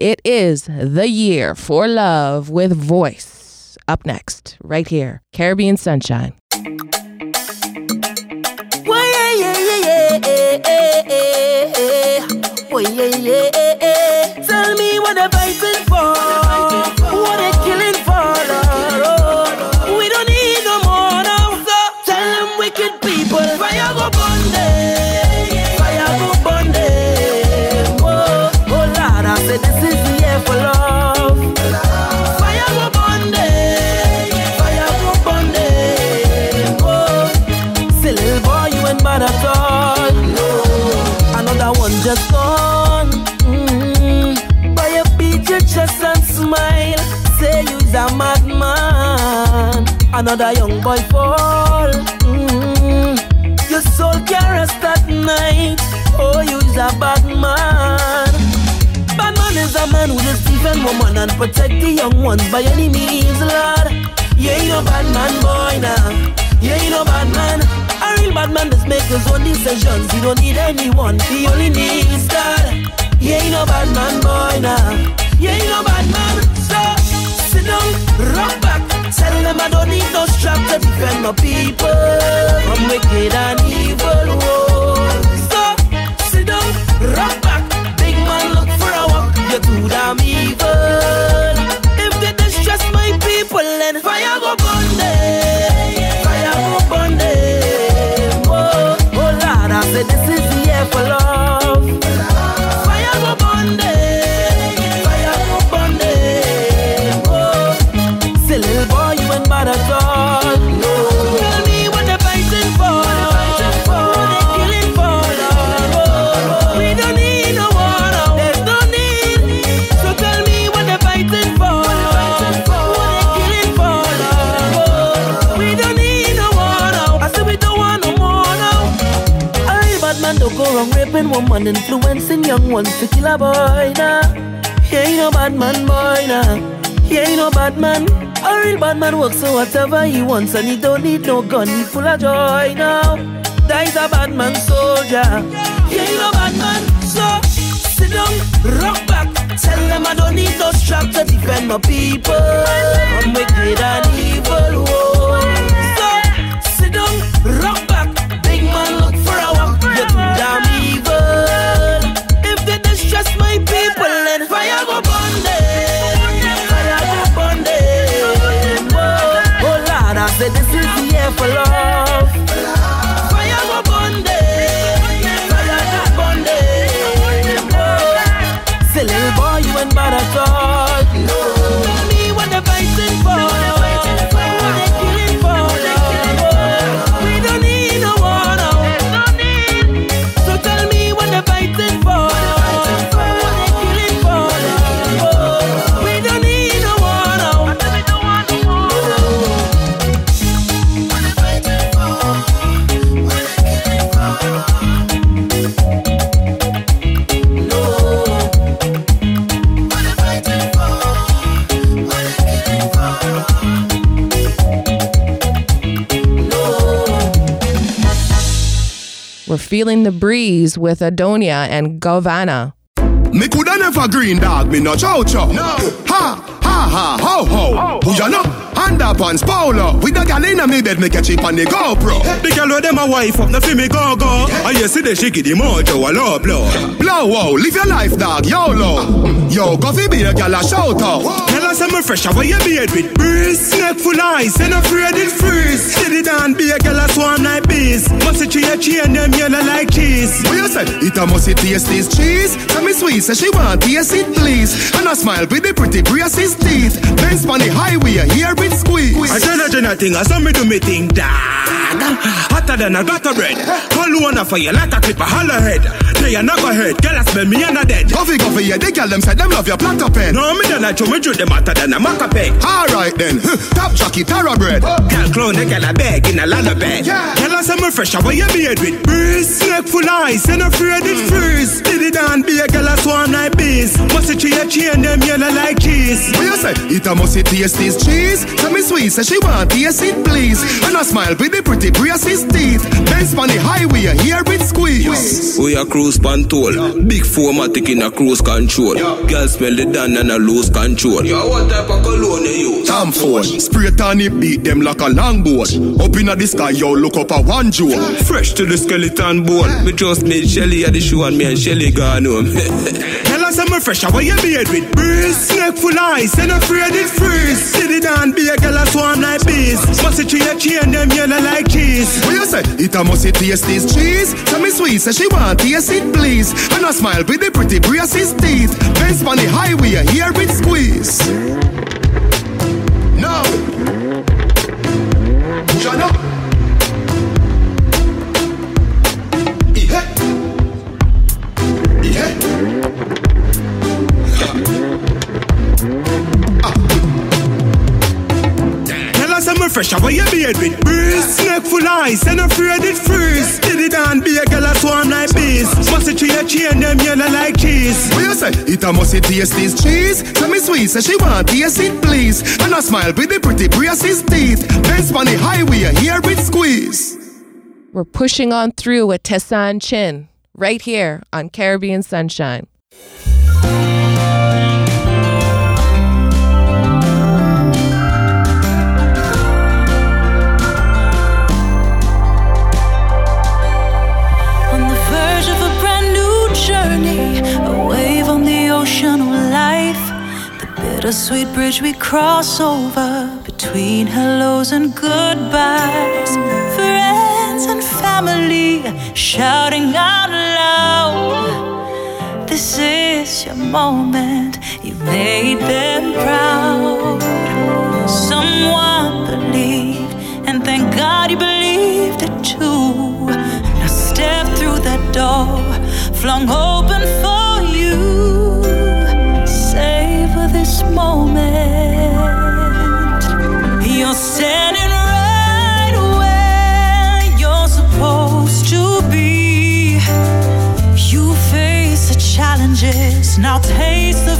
It is the year for love with voice. Up next, right here, Caribbean Sunshine. yeah, yeah, yeah, Another young boy fall. Mm-hmm. Your soul can rest night. Oh, you's a bad man. Bad man is a man who just defend woman and protect the young ones by any means, Lord. You ain't no bad man, boy, now. You ain't no bad man. A real bad man just make his own decisions. He don't need anyone. He only needs God. You ain't no bad man, boy, now. You ain't no bad man. So sit down, rock. Tell them I don't need no strap to defend my people from wicked and evil. Whoa. So sit down, rock back. Big man, look for a walk. You're too damn evil. If they distress my people, then fire go burn them. Fire go burn them. Oh, oh Lord, I said this is the year for love. Raping woman, influencing young ones to kill a boy now. He ain't no bad man, boy now. He ain't no bad man. A real bad man works for whatever he wants and he don't need no gun. He full of joy now. That is a bad man soldier. He ain't no bad man. So sit down, rock back. Tell them I don't need no strap to defend my people from wicked and evil. Whoa. Said this is the year for love. Feeling the breeze with Aidonia and Govana. Me coulda never green dog, me no chow chow. No. Ha, ha, ha, ho, ho. Oh. Who ya know? Underpants polo. With the gal inna me bed, me catch it on the GoPro. The girl with them a wife up, no fi me go go. And you see the shaky the mojo a low blow. Blow wow, live your life dog, YOLO. Yo, go fi be a gal a shout out. Tell us I'm a fresh, how you beard with breeze. Neck full ice, and afraid it freeze. Steady down, be a girl a swarm like bees. Must it tree a chain, them yellow like cheese. What you say? It a must it taste this cheese. Tell me sweet, say she want taste it please. And I smile with the pretty braces teeth. Benz on the highway, hear it squeeze. I tell her Jenna thing, I saw me do me thing, dog. Hotter than a gutter bread. Call you on a fire like a clip, a holler head. They a knock head, girl I smell me and a dead. Coffee, coffee, yeah, they gal them say them love your platter pen. No, me don't like you, me shoot them hotter than a maca peg. Alright then, top jockey, tara bread. Girl clown, they girl a bag in a of. Girl I say me fresh, how you beard with breeze. Neck full ice, and afraid it mm. freeze. Did it down, be a girl a swarm like bees. Must it tree a chain, them yellow like cheese. What you say? It a must it taste this cheese. So Tell me sweet, say she want taste it, please. And I smile with the pretty braces teeth. Benz on the highway, you hear it squeeze. We a cruise control. Big formatic in a cruise control. Girl smell the dan and a lose control. Yo, what type of cologne you use? Tom Ford, spray tan it beat them like a longboard. Up in the sky, yo, look up a one jewel. Fresh to the skeleton bone. Me just made Shelly at the show and me and Shelly gone home. Us I'm fresh, how you made with breeze? Snake full ice, and afraid it freeze. It down, be a girl, I swarm like bees. Must it a chain, them yellow like cheese. What you say? It a must taste this cheese. Tell me sweet, say she want taste it, please. And I smile with the pretty braces teeth. Benz on the highway, hear it squeeze. No. Shut up. Ice, and afraid it freeze. Sit it down, be a girl, I swarm like bees. Must it a chain, them yellow like cheese. What you say? It a must taste this cheese. Tell me sweet, say she want taste it, please. And I smile with the pretty braces teeth. Benz on the highway, you hear it squeeze. We're pushing on through with Tessanne Chin right here on Caribbean Sunshine. The sweet bridge we cross over between hellos and goodbyes. Friends and family shouting out loud. This is your moment, you made them proud. Someone believed, and thank God you believed it too. Now step through that door, flung open for moment. You're standing right where you're supposed to be. You face the challenges, now taste the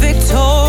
victor.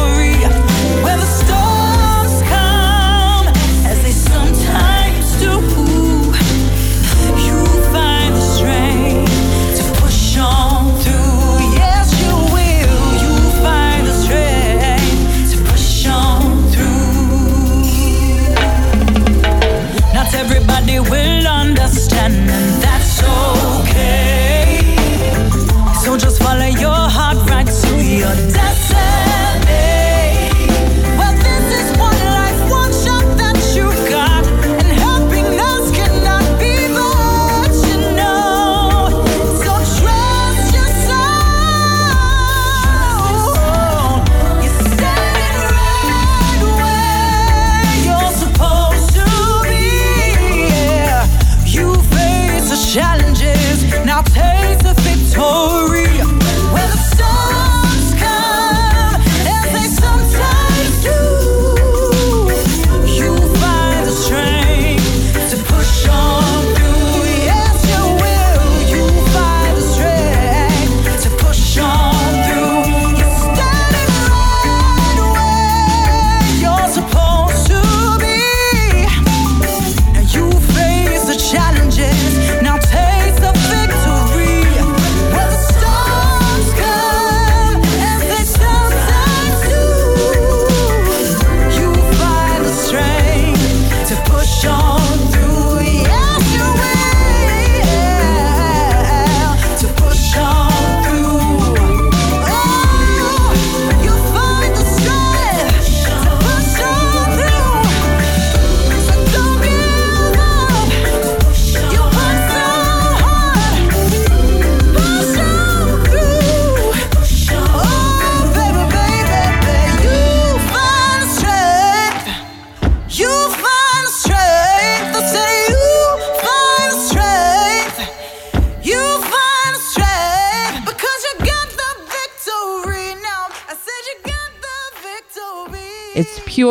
told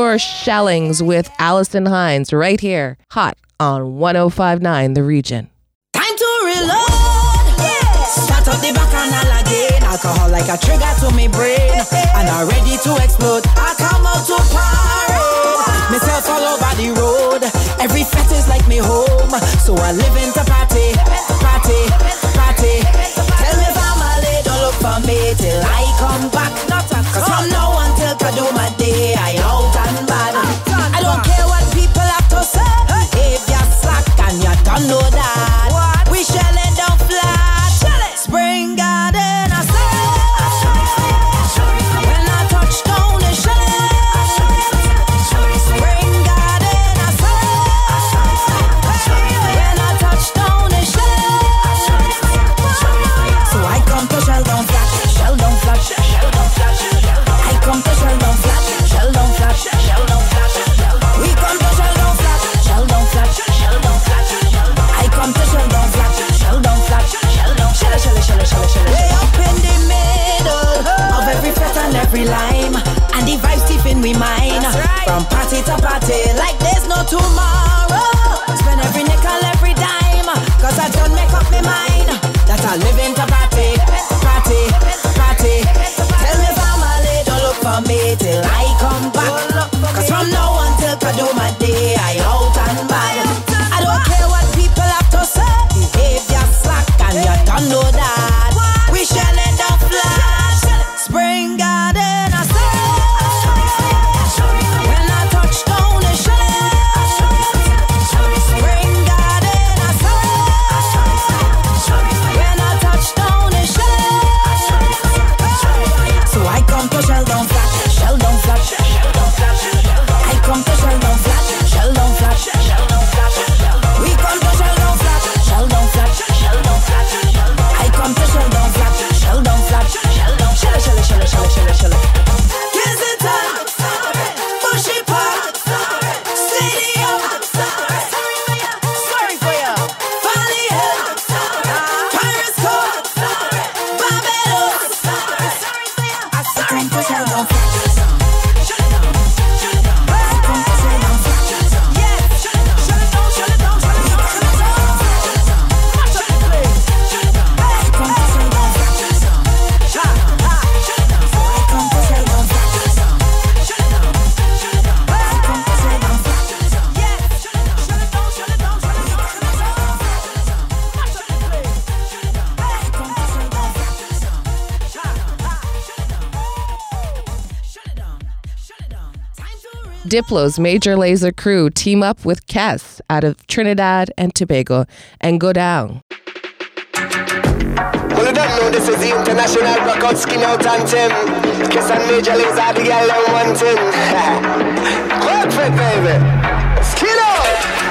your shellings with Alison Hinds right here, hot on 1059 The Region. Time to reload. Start up the bacchanal again. Alcohol like a trigger to me brain. And I'm ready to explode. I come out to party. Myself all over the road. Every fet is like me home. So I live in the party. Party. Party. Tell me family don't look for me till I come back. Not a Cause from now until I do my day, I always me till I come back. Cause from now until my day. Diplo's Major Lazer crew team up with Kes out of Trinidad and Tobago and go down. Well, you don't know this is the international record skin out Tim. Kiss and Major the baby. Skin out!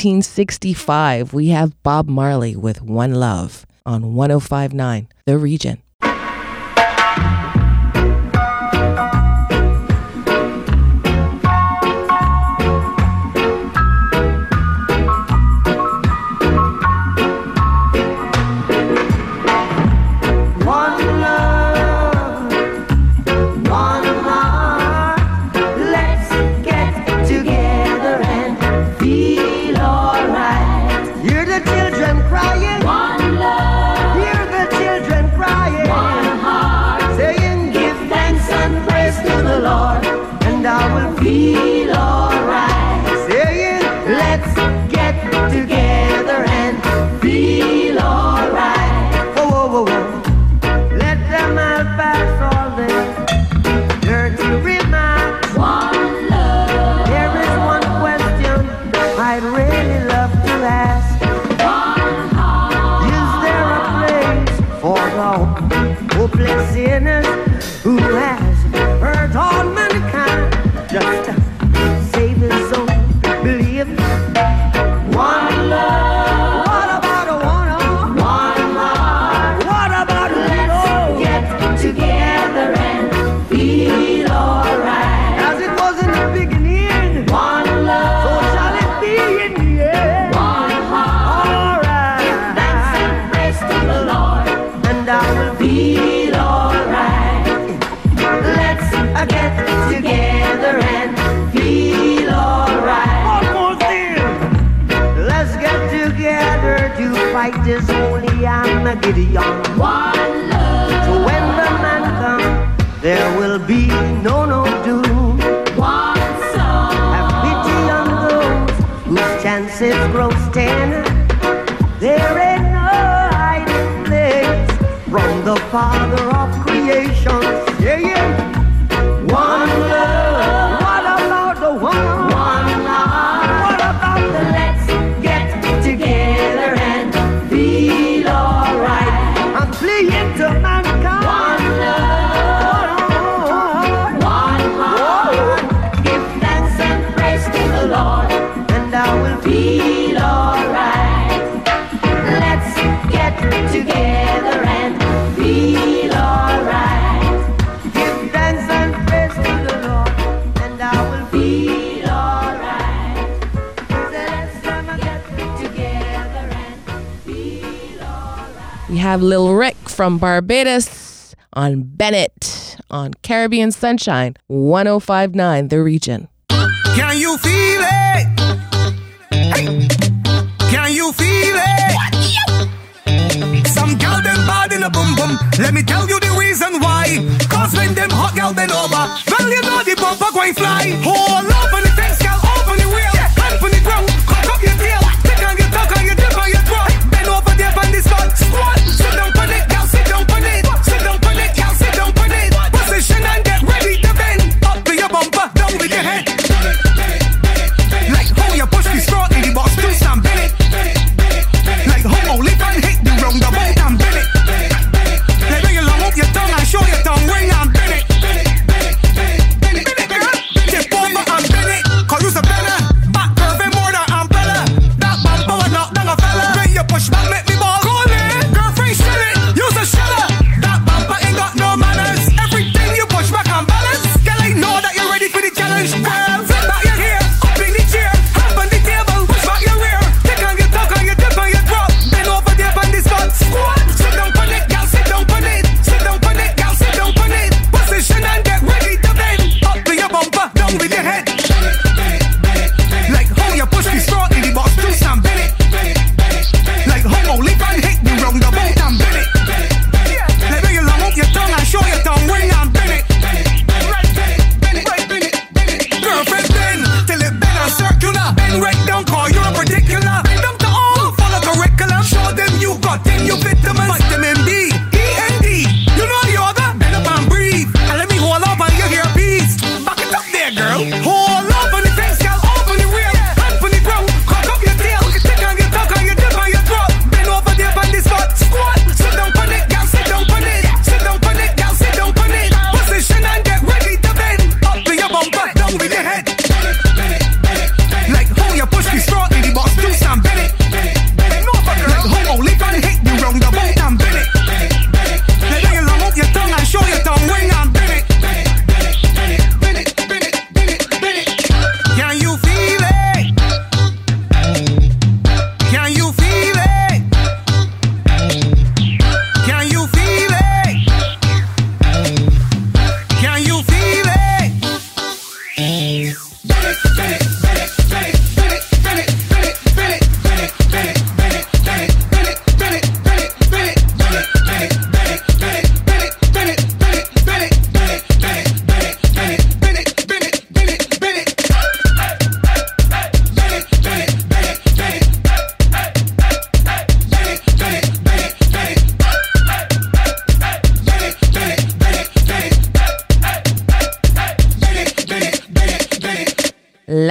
1965, we have Bob Marley with One Love on 1059, The Region. dances grow thinner. There ain't no hiding place from the Father of creation. Yeah, yeah. have Lil Rick from Barbados on Bennett on Caribbean Sunshine 1059 The Region. Can you feel it? Hey. Can you feel it? Some girl them bad in a boom boom. Let me tell you the reason why. Cause when them hot girl bend over, well you know the bumper going fly. Hold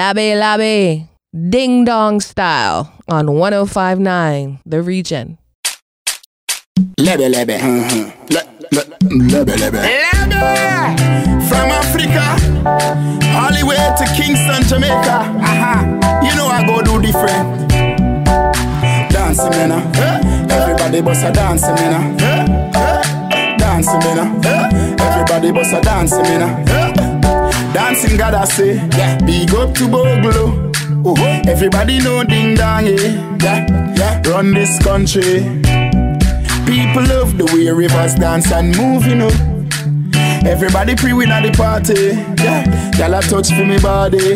Lebe Lebe, Ding Dong Style on 1059 The Region. Lebe lebe. Le, le, lebe lebe. Lebe. From Africa, all the way to Kingston, Jamaica. Aha. You know I go do different. Dancing, man. uh. Everybody bust a dancing, man. uh. Dancing, man. uh. Everybody bust a dancing, man. Dancing, God, I say. Yeah. Big up to Bogle. Oh, everybody know ding dong, yeah. yeah, yeah. Run this country. People love the way rivers dance and move, you know. Everybody pre-win at the party. Yeah, y'all a touch for me body.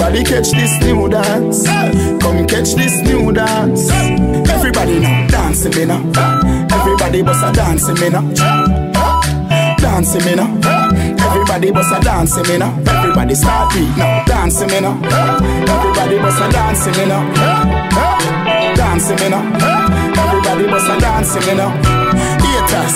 Everybody catch this new dance. Come catch this new dance. Everybody now dancing me now. Everybody bust a dancing me now. Dancing me now. Everybody bust a dancing me now. Everybody start beat now. Dancing me now. Everybody bust a dancing me now. Dancing me now. Everybody bust a dancing me now. Haters,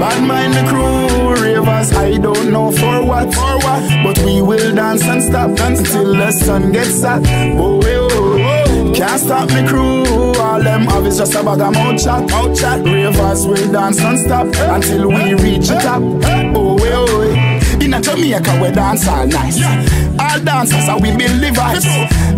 bad mind the crew, ravers. I don't know for what, for what, but we will dance and stop dance until the sun gets hot. Oh, oh, oh. Can't stop me crew. All them have is just about a bag of mouth chat, mouth chat. Ravers will dance and stop until we reach the top. Oh. In a Jamaica we dance all night. All dancers are we build the vibes.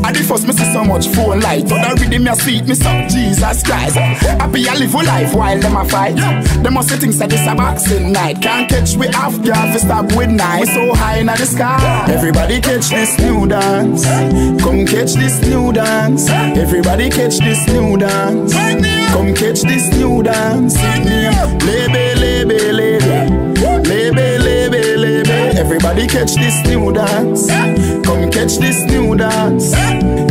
And the first me see so much phone light. But the rhythm me sweet me so Jesus Christ. Happy I live a life while them a fight. Them must say things that this a boxing night. Can't catch we off guard fi stop with night. We so high in the sky. Everybody catch this new dance. Come catch this new dance. Everybody catch this new dance. Come catch this new dance. Lebe, lebe, lebe. Everybody catch this new dance. Come catch this new dance.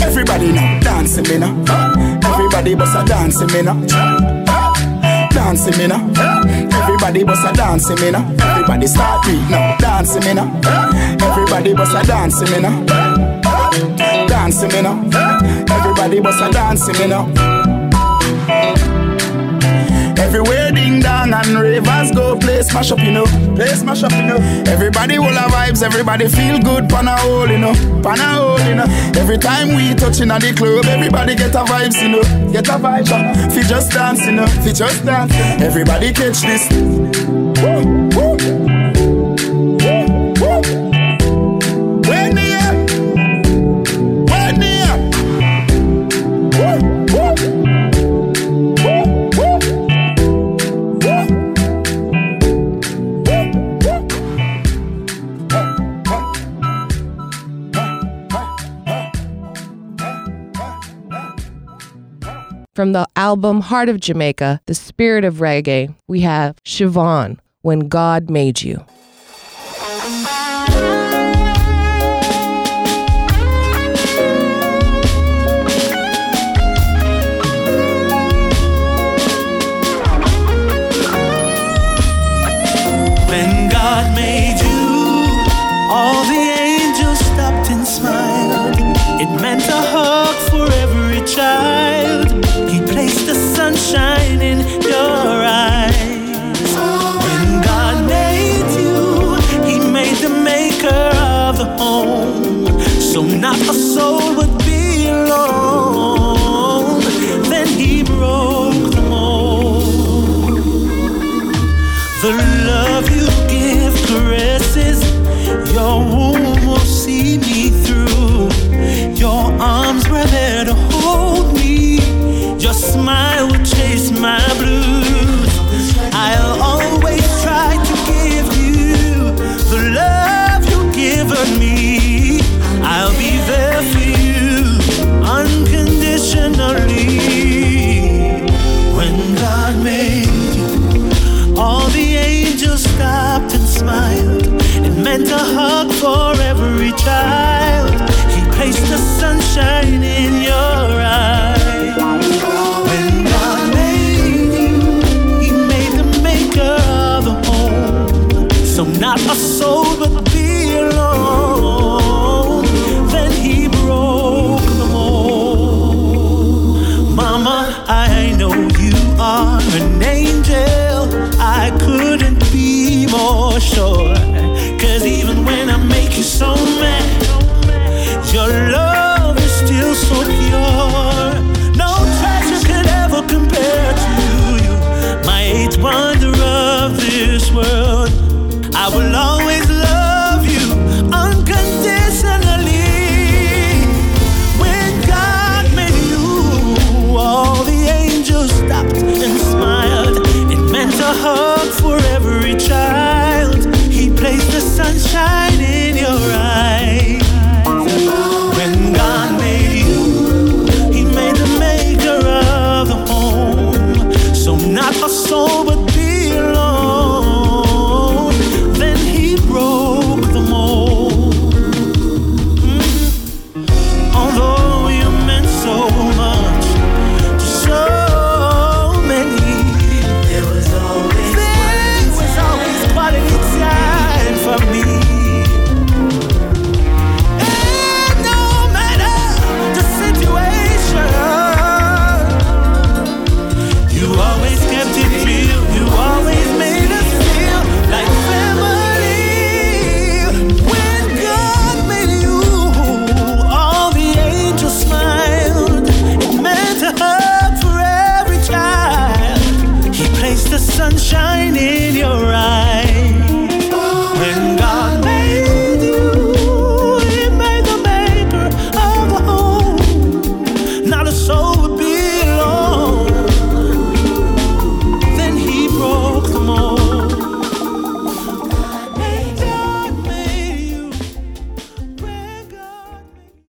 Everybody now dancing me now. Everybody bust a dancing me now. Dancing me now. Everybody bust a dancing me now. Everybody start beat now. Dancing me now. Everybody bust a dancing me now. Dancing me now. Everybody bust a dancing me now. And ravers go play smash up, you know. Play smash up, you know. Everybody will have vibes, everybody feel good, pan a hole, you know. Pan a hole, you know. Every time we touching at the club, everybody get a vibes, you know. Get a vibe, uh, fi just dance, you know. Fi just dance. Everybody catch this. Woo, From the album Heart of Jamaica, The Spirit of Reggae, we have Siobhan, When God Made You. not a